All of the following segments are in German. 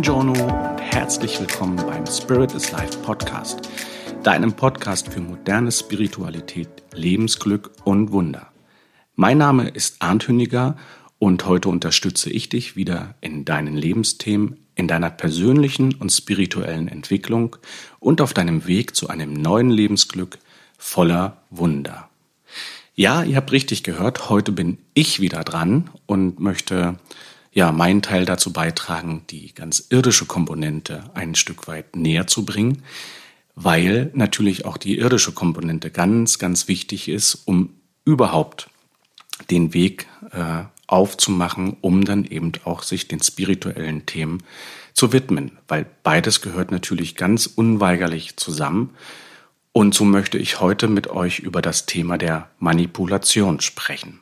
Buongiorno und herzlich willkommen beim Spirit is Life Podcast, deinem Podcast für moderne Spiritualität, Lebensglück und Wunder. Mein Name ist Arndt Hündiger und heute unterstütze ich dich wieder in deinen Lebensthemen, in deiner persönlichen und spirituellen Entwicklung und auf deinem Weg zu einem neuen Lebensglück voller Wunder. Ja, ihr habt richtig gehört, heute bin ich wieder dran und möchte ja meinen Teil dazu beitragen, die ganz irdische Komponente ein Stück weit näher zu bringen, weil natürlich auch die irdische Komponente ganz, ganz wichtig ist, um überhaupt den Weg äh, aufzumachen, um dann eben auch sich den spirituellen Themen zu widmen, weil beides gehört natürlich ganz unweigerlich zusammen. Und so möchte ich heute mit euch über das Thema der Manipulation sprechen.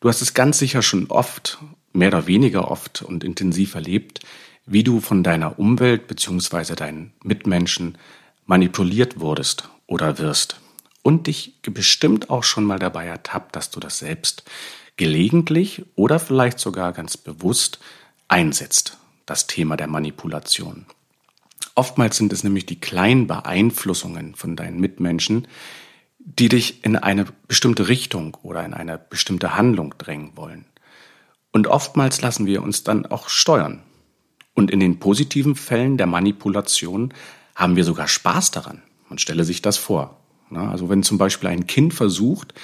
Du hast es ganz sicher schon oft, mehr oder weniger oft und intensiv erlebt, wie du von deiner Umwelt bzw. deinen Mitmenschen manipuliert wurdest oder wirst und dich bestimmt auch schon mal dabei ertappt, dass du das selbst gelegentlich oder vielleicht sogar ganz bewusst einsetzt, das Thema der Manipulation. Oftmals sind es nämlich die kleinen Beeinflussungen von deinen Mitmenschen, die dich in eine bestimmte Richtung oder in eine bestimmte Handlung drängen wollen. Und oftmals lassen wir uns dann auch steuern. Und in den positiven Fällen der Manipulation haben wir sogar Spaß daran. Man stelle sich das vor. Also wenn zum Beispiel ein Kind versucht,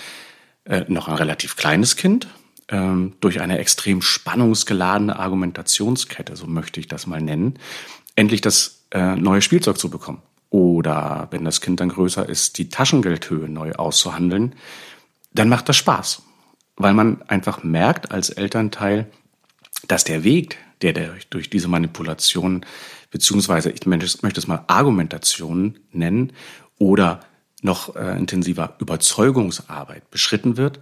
äh, noch ein relativ kleines Kind, ähm, durch eine extrem spannungsgeladene Argumentationskette, so möchte ich das mal nennen, endlich das äh, neue Spielzeug zu bekommen. Oder wenn das Kind dann größer ist, die Taschengeldhöhe neu auszuhandeln, dann macht das Spaß. Weil man einfach merkt als Elternteil, dass der Weg, der, durch diese Manipulation, beziehungsweise ich möchte es mal Argumentation nennen, oder noch äh, intensiver Überzeugungsarbeit beschritten wird,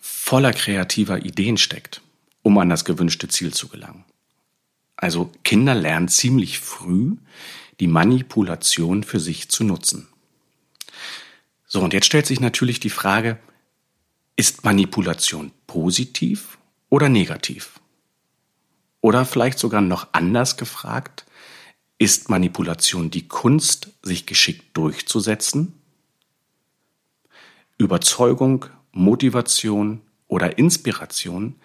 voller kreativer Ideen steckt, um an das gewünschte Ziel zu gelangen. Also Kinder lernen ziemlich früh, die Manipulation für sich zu nutzen. So, und jetzt stellt sich natürlich die Frage, ist Manipulation positiv oder negativ? Oder vielleicht sogar noch anders gefragt, ist Manipulation die Kunst, sich geschickt durchzusetzen Überzeugung, Motivation oder Inspiration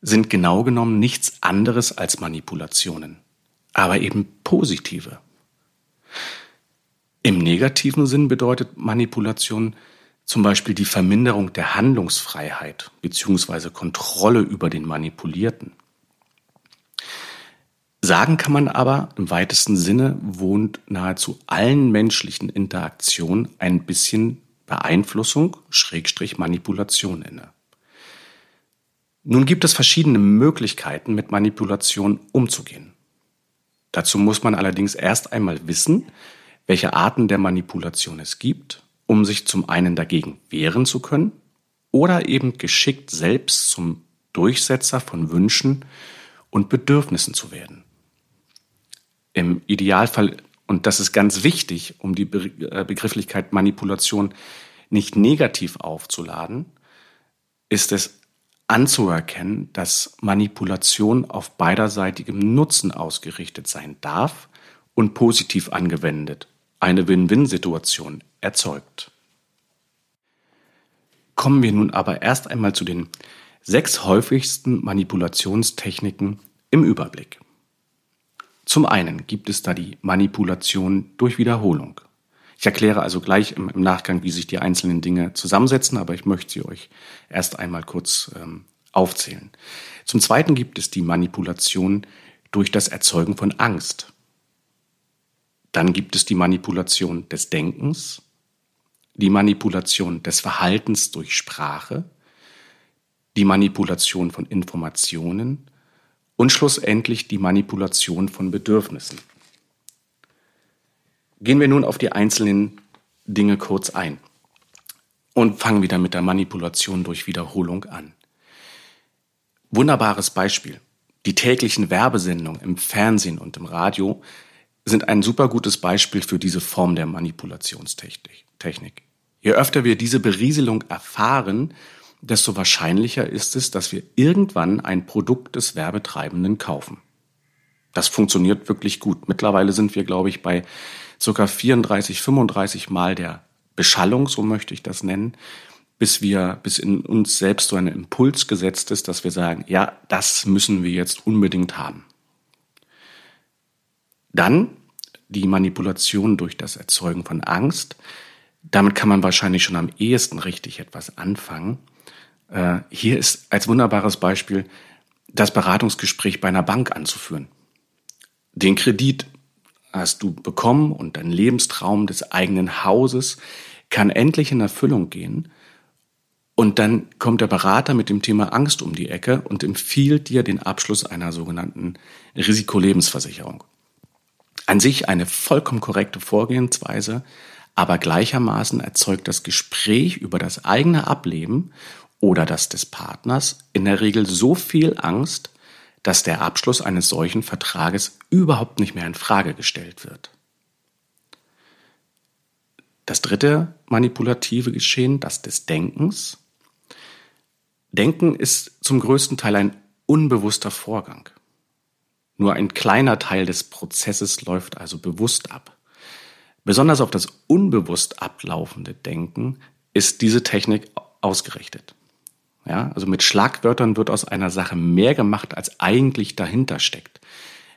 sind genau genommen nichts anderes als Manipulationen, aber eben positive. Im negativen Sinn bedeutet Manipulation zum Beispiel die Verminderung der Handlungsfreiheit bzw. Kontrolle über den Manipulierten. Sagen kann man aber, im weitesten Sinne wohnt nahezu allen menschlichen Interaktionen ein bisschen Beeinflussung, Schrägstrich Manipulation inne. Nun gibt es verschiedene Möglichkeiten, mit Manipulation umzugehen. Dazu muss man allerdings erst einmal wissen, welche Arten der Manipulation es gibt, um sich zum einen dagegen wehren zu können oder eben geschickt selbst zum Durchsetzer von Wünschen und Bedürfnissen zu werden. Im Idealfall und das ist ganz wichtig, um die äh, Begrifflichkeit Manipulation nicht negativ aufzuladen, ist es anzuerkennen, dass Manipulation auf beiderseitigem Nutzen ausgerichtet sein darf und positiv angewendet eine Win-Win-Situation erzeugt. Kommen wir nun aber erst einmal zu den sechs häufigsten Manipulationstechniken im Überblick. Zum einen gibt es da die Manipulation durch Wiederholung. Ich erkläre also gleich im, Nachgang, wie sich die einzelnen Dinge zusammensetzen, aber ich möchte sie euch erst einmal kurz ähm, aufzählen. Zum Zweiten gibt es die Manipulation durch das Erzeugen von Angst. Dann gibt es die Manipulation des Denkens, die Manipulation des Verhaltens durch Sprache, die Manipulation von Informationen und schlussendlich die Manipulation von Bedürfnissen. Gehen wir nun auf die einzelnen Dinge kurz ein und fangen wieder mit der Manipulation durch Wiederholung an. Wunderbares Beispiel. Die täglichen Werbesendungen im Fernsehen und im Radio sind ein super gutes Beispiel für diese Form der Manipulationstechnik. Je öfter wir diese Berieselung erfahren, desto wahrscheinlicher ist es, dass wir irgendwann ein Produkt des Werbetreibenden kaufen. Das funktioniert wirklich gut. Mittlerweile sind wir, glaube ich, bei circa 34, 35 Mal der Beschallung, so möchte ich das nennen, bis wir, bis in uns selbst so ein Impuls gesetzt ist, dass wir sagen, ja, das müssen wir jetzt unbedingt haben. Dann die Manipulation durch das Erzeugen von Angst. Damit kann man wahrscheinlich schon am ehesten richtig etwas anfangen. Äh, hier ist als wunderbares Beispiel das Beratungsgespräch bei einer Bank anzuführen. Den Kredit hast du bekommen und dein Lebenstraum des eigenen Hauses kann endlich in Erfüllung gehen. Und dann kommt der Berater mit dem Thema Angst um die Ecke und empfiehlt dir den Abschluss einer sogenannten Risikolebensversicherung. An sich eine vollkommen korrekte Vorgehensweise, aber gleichermaßen erzeugt das Gespräch über das eigene Ableben oder das des Partners in der Regel so viel Angst, dass der Abschluss eines solchen Vertrages überhaupt nicht mehr in Frage gestellt wird. Das dritte manipulative Geschehen, das des Denkens. Denken ist zum größten Teil ein unbewusster Vorgang. Nur ein kleiner Teil des Prozesses läuft also bewusst ab. Besonders auf das unbewusst ablaufende Denken ist diese Technik ausgerichtet. Ja, also mit Schlagwörtern wird aus einer Sache mehr gemacht, als eigentlich dahinter steckt.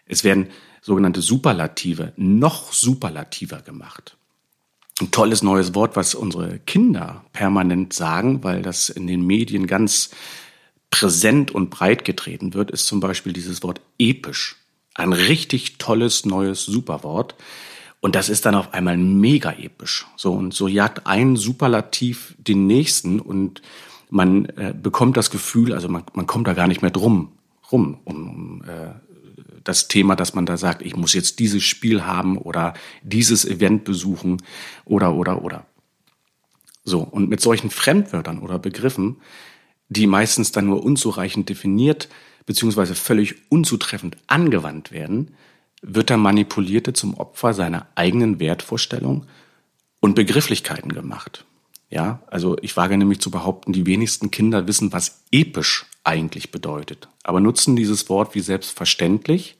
Es werden sogenannte Superlative noch superlativer gemacht. Ein tolles neues Wort, was unsere Kinder permanent sagen, weil das in den Medien ganz präsent und breit getreten wird, ist zum Beispiel dieses Wort episch. Ein richtig tolles neues Superwort. Und das ist dann auf einmal mega episch. So, und so jagt ein Superlativ den nächsten und man äh, bekommt das Gefühl, also man, man kommt da gar nicht mehr drum rum, um, um äh, das Thema, dass man da sagt, ich muss jetzt dieses Spiel haben oder dieses Event besuchen oder oder oder. So, und mit solchen Fremdwörtern oder Begriffen, die meistens dann nur unzureichend definiert beziehungsweise völlig unzutreffend angewandt werden, wird der Manipulierte zum Opfer seiner eigenen Wertvorstellung und Begrifflichkeiten gemacht. Ja, also ich wage nämlich zu behaupten, die wenigsten Kinder wissen, was episch eigentlich bedeutet, aber nutzen dieses Wort wie selbstverständlich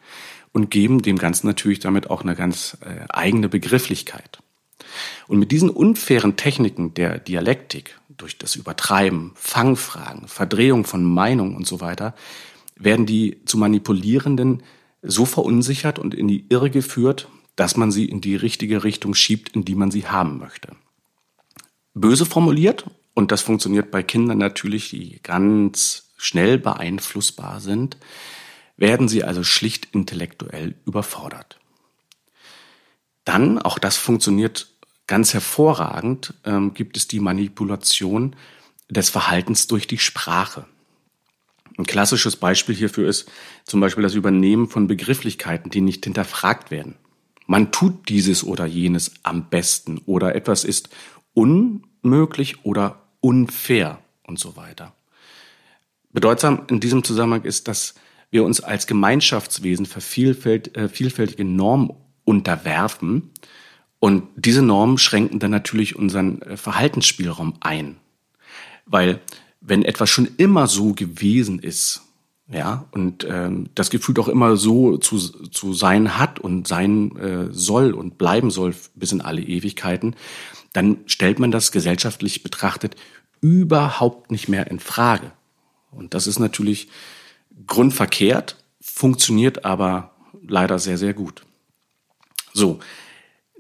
und geben dem Ganzen natürlich damit auch eine ganz äh, eigene Begrifflichkeit. Und mit diesen unfairen Techniken der Dialektik, durch das Übertreiben, Fangfragen, Verdrehung von Meinung und so weiter, werden die zu Manipulierenden so verunsichert und in die Irre geführt, dass man sie in die richtige Richtung schiebt, in die man sie haben möchte böse formuliert. Und das funktioniert bei Kindern natürlich, die ganz schnell beeinflussbar sind, werden sie also schlicht intellektuell überfordert. Dann, auch das funktioniert ganz hervorragend, ähm, gibt es die Manipulation des Verhaltens durch die Sprache. Ein klassisches Beispiel hierfür ist zum Beispiel das Übernehmen von Begrifflichkeiten, die nicht hinterfragt werden. Man tut dieses oder jenes am besten oder etwas ist unmöglich oder unfair und so weiter. Bedeutsam in diesem Zusammenhang ist, dass wir uns als Gemeinschaftswesen für äh, vielfältige Normen unterwerfen und diese Normen schränken dann natürlich unseren äh, Verhaltensspielraum ein. Weil wenn etwas schon immer so gewesen ist, ja, und ähm, das Gefühl doch immer so zu, zu sein hat und sein äh, soll und bleiben soll bis in alle Ewigkeiten, dann stellt man das gesellschaftlich betrachtet überhaupt nicht mehr in Frage. Und das ist natürlich grundverkehrt, funktioniert aber leider sehr, sehr gut. So,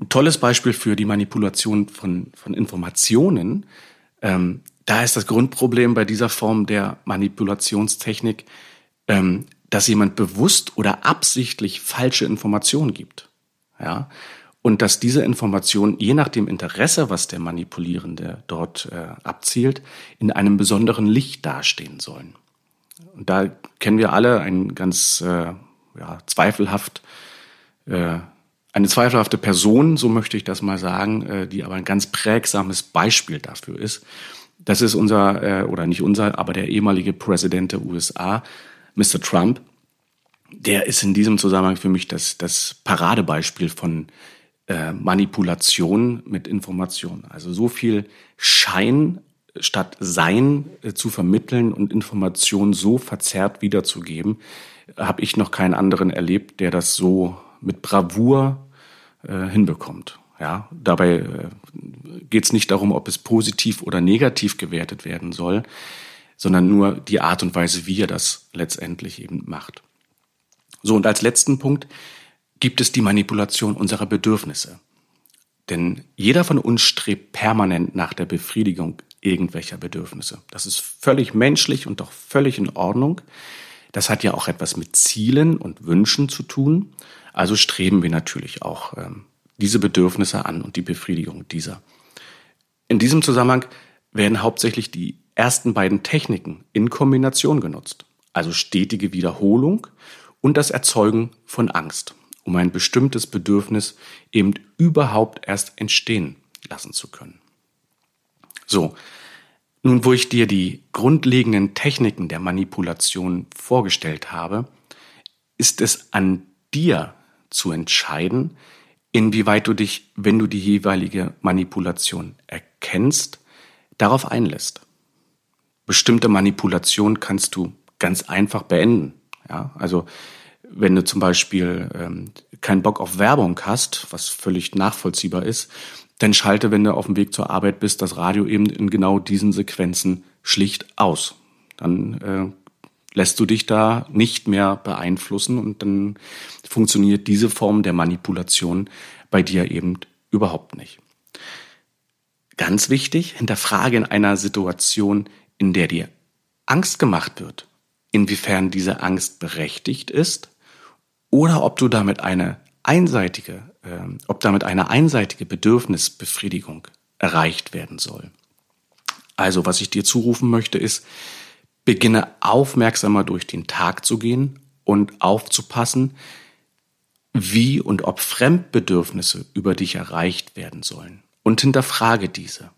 ein tolles Beispiel für die Manipulation von, von Informationen. Ähm, da ist das Grundproblem bei dieser Form der Manipulationstechnik, ähm, dass jemand bewusst oder absichtlich falsche Informationen gibt. Ja, und dass diese Informationen je nach dem Interesse, was der Manipulierende dort äh, abzielt, in einem besonderen Licht dastehen sollen. Und da kennen wir alle ein ganz äh, ja, zweifelhaft, äh, eine zweifelhafte Person, so möchte ich das mal sagen, äh, die aber ein ganz prägsames Beispiel dafür ist. Das ist unser, äh, oder nicht unser, aber der ehemalige Präsident der USA, Mr. Trump. Der ist in diesem Zusammenhang für mich das, das Paradebeispiel von äh, Manipulation mit Information. Also so viel Schein statt Sein äh, zu vermitteln und Informationen so verzerrt wiederzugeben, habe ich noch keinen anderen erlebt, der das so mit Bravour äh, hinbekommt. Ja, dabei äh, geht es nicht darum, ob es positiv oder negativ gewertet werden soll, sondern nur die Art und Weise, wie er das letztendlich eben macht. So, und als letzten Punkt gibt es die Manipulation unserer Bedürfnisse. Denn jeder von uns strebt permanent nach der Befriedigung irgendwelcher Bedürfnisse. Das ist völlig menschlich und doch völlig in Ordnung. Das hat ja auch etwas mit Zielen und Wünschen zu tun. Also streben wir natürlich auch ähm, diese Bedürfnisse an und die Befriedigung dieser. In diesem Zusammenhang werden hauptsächlich die ersten beiden Techniken in Kombination genutzt. Also stetige Wiederholung und das Erzeugen von Angst, um ein bestimmtes Bedürfnis eben überhaupt erst entstehen lassen zu können. So, nun wo ich dir die grundlegenden Techniken der Manipulation vorgestellt habe, ist es an dir zu entscheiden, inwieweit du dich, wenn du die jeweilige Manipulation erkennst, darauf einlässt. Bestimmte Manipulation kannst du ganz einfach beenden. Ja, also wenn du zum Beispiel ähm, keinen Bock auf Werbung hast, was völlig nachvollziehbar ist, dann schalte, wenn du auf dem Weg zur Arbeit bist, das Radio eben in genau diesen Sequenzen schlicht aus. Dann äh, lässt du dich da nicht mehr beeinflussen und dann funktioniert diese Form der Manipulation bei dir eben überhaupt nicht. Ganz wichtig, hinterfrage in einer Situation, in der dir Angst gemacht wird, inwiefern diese Angst berechtigt ist oder ob du damit eine einseitige, äh, ob damit eine einseitige Bedürfnisbefriedigung erreicht werden soll. Also, was ich dir zurufen möchte, ist, beginne aufmerksamer durch den Tag zu gehen und aufzupassen, wie und ob Fremdbedürfnisse über dich erreicht werden sollen. Und hinterfrage diese.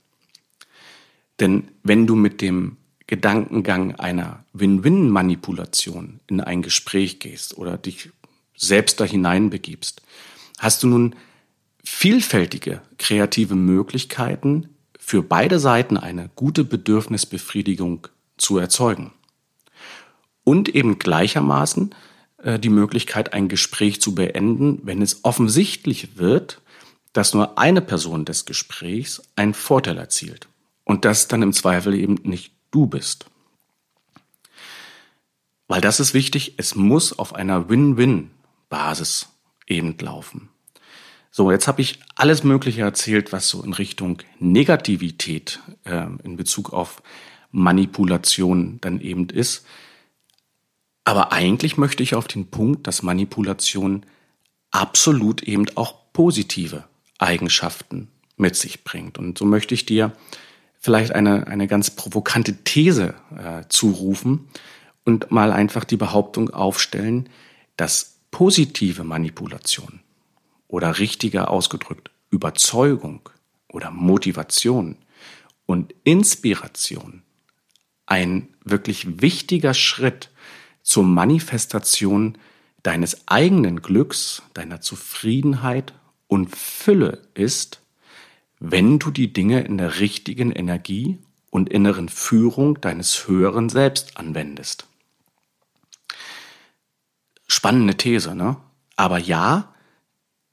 Denn wenn du mit dem Gedankengang einer Win-Win-Manipulation in ein Gespräch gehst oder dich selbst da hineinbegibst, hast du nun vielfältige kreative Möglichkeiten, für beide Seiten eine gute Bedürfnisbefriedigung zu erzeugen. Und eben gleichermaßen äh, die Möglichkeit, ein Gespräch zu beenden, wenn es offensichtlich wird, dass nur eine Person des Gesprächs einen Vorteil erzielt und das dann im Zweifel eben nicht du bist. Weil das ist wichtig, es muss auf einer Win-Win Basis eben laufen. So, jetzt habe ich alles Mögliche erzählt, was so in Richtung Negativität äh, in Bezug auf Manipulation dann eben ist. Aber eigentlich möchte ich auf den Punkt, dass Manipulation absolut eben auch positive Eigenschaften mit sich bringt. Und so möchte ich dir vielleicht eine, eine ganz provokante These äh, zurufen und mal einfach die Behauptung aufstellen, dass positive Manipulation oder richtiger ausgedrückt Überzeugung oder Motivation und Inspiration ein wirklich wichtiger Schritt zur Manifestation deines eigenen Glücks, deiner Zufriedenheit und Fülle ist, wenn du die Dinge in der richtigen Energie und inneren Führung deines höheren Selbst anwendest. Spannende These, ne? Aber ja,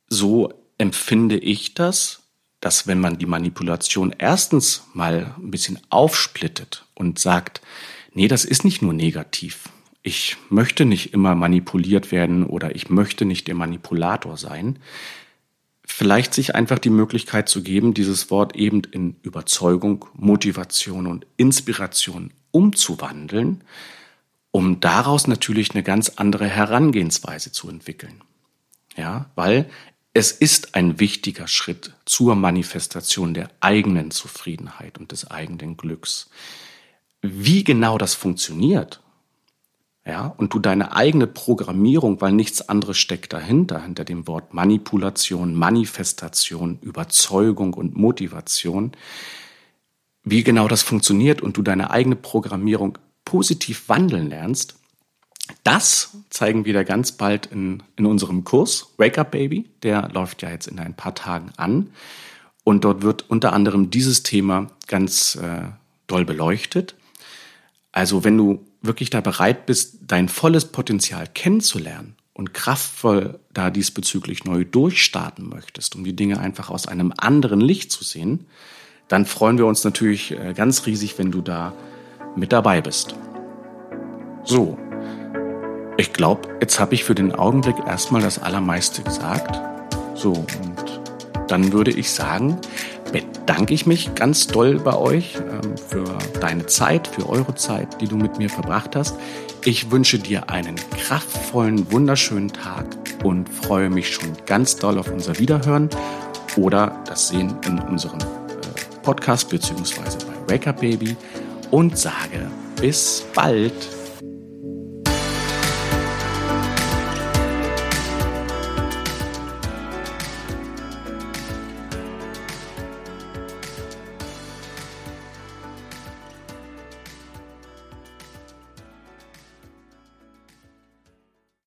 so empfinde ich das, dass wenn man die Manipulation erstens mal ein bisschen aufsplittet und sagt, nee, das ist nicht nur negativ. Ich möchte nicht immer manipuliert werden oder ich möchte nicht der Manipulator sein. Vielleicht sich einfach die Möglichkeit zu geben, dieses Wort eben in Überzeugung, Motivation und Inspiration umzuwandeln, um daraus natürlich eine ganz andere Herangehensweise zu entwickeln. Ja, weil es ist ein wichtiger Schritt zur Manifestation der eigenen Zufriedenheit und des eigenen Glücks. Wie genau das funktioniert, ja, und du deine eigene Programmierung, weil nichts anderes steckt dahinter, hinter dem Wort Manipulation, Manifestation, Überzeugung und Motivation, wie genau das funktioniert und du deine eigene Programmierung positiv wandeln lernst, das zeigen wir da ganz bald in, in unserem Kurs Wake Up Baby. Der läuft ja jetzt in ein paar Tagen an. Und dort wird unter anderem dieses Thema ganz äh, doll beleuchtet. Also wenn du wirklich da bereit bist, dein volles Potenzial kennenzulernen und kraftvoll da diesbezüglich neu durchstarten möchtest, um die Dinge einfach aus einem anderen Licht zu sehen, dann freuen wir uns natürlich äh, ganz riesig, wenn du da mit dabei bist. So, ich glaube, jetzt habe ich für den Augenblick erstmal das Allermeiste gesagt. So, und dann würde ich sagen, bedanke ich mich ganz doll bei euch ähm, für deine Zeit, für eure Zeit, die du mit mir verbracht hast. Ich wünsche dir einen kraftvollen, wunderschönen Tag und freue mich schon ganz doll auf unser Wiederhören oder das Sehen in unserem äh, Podcast beziehungsweise bei Wake Up Baby und sage bis bald.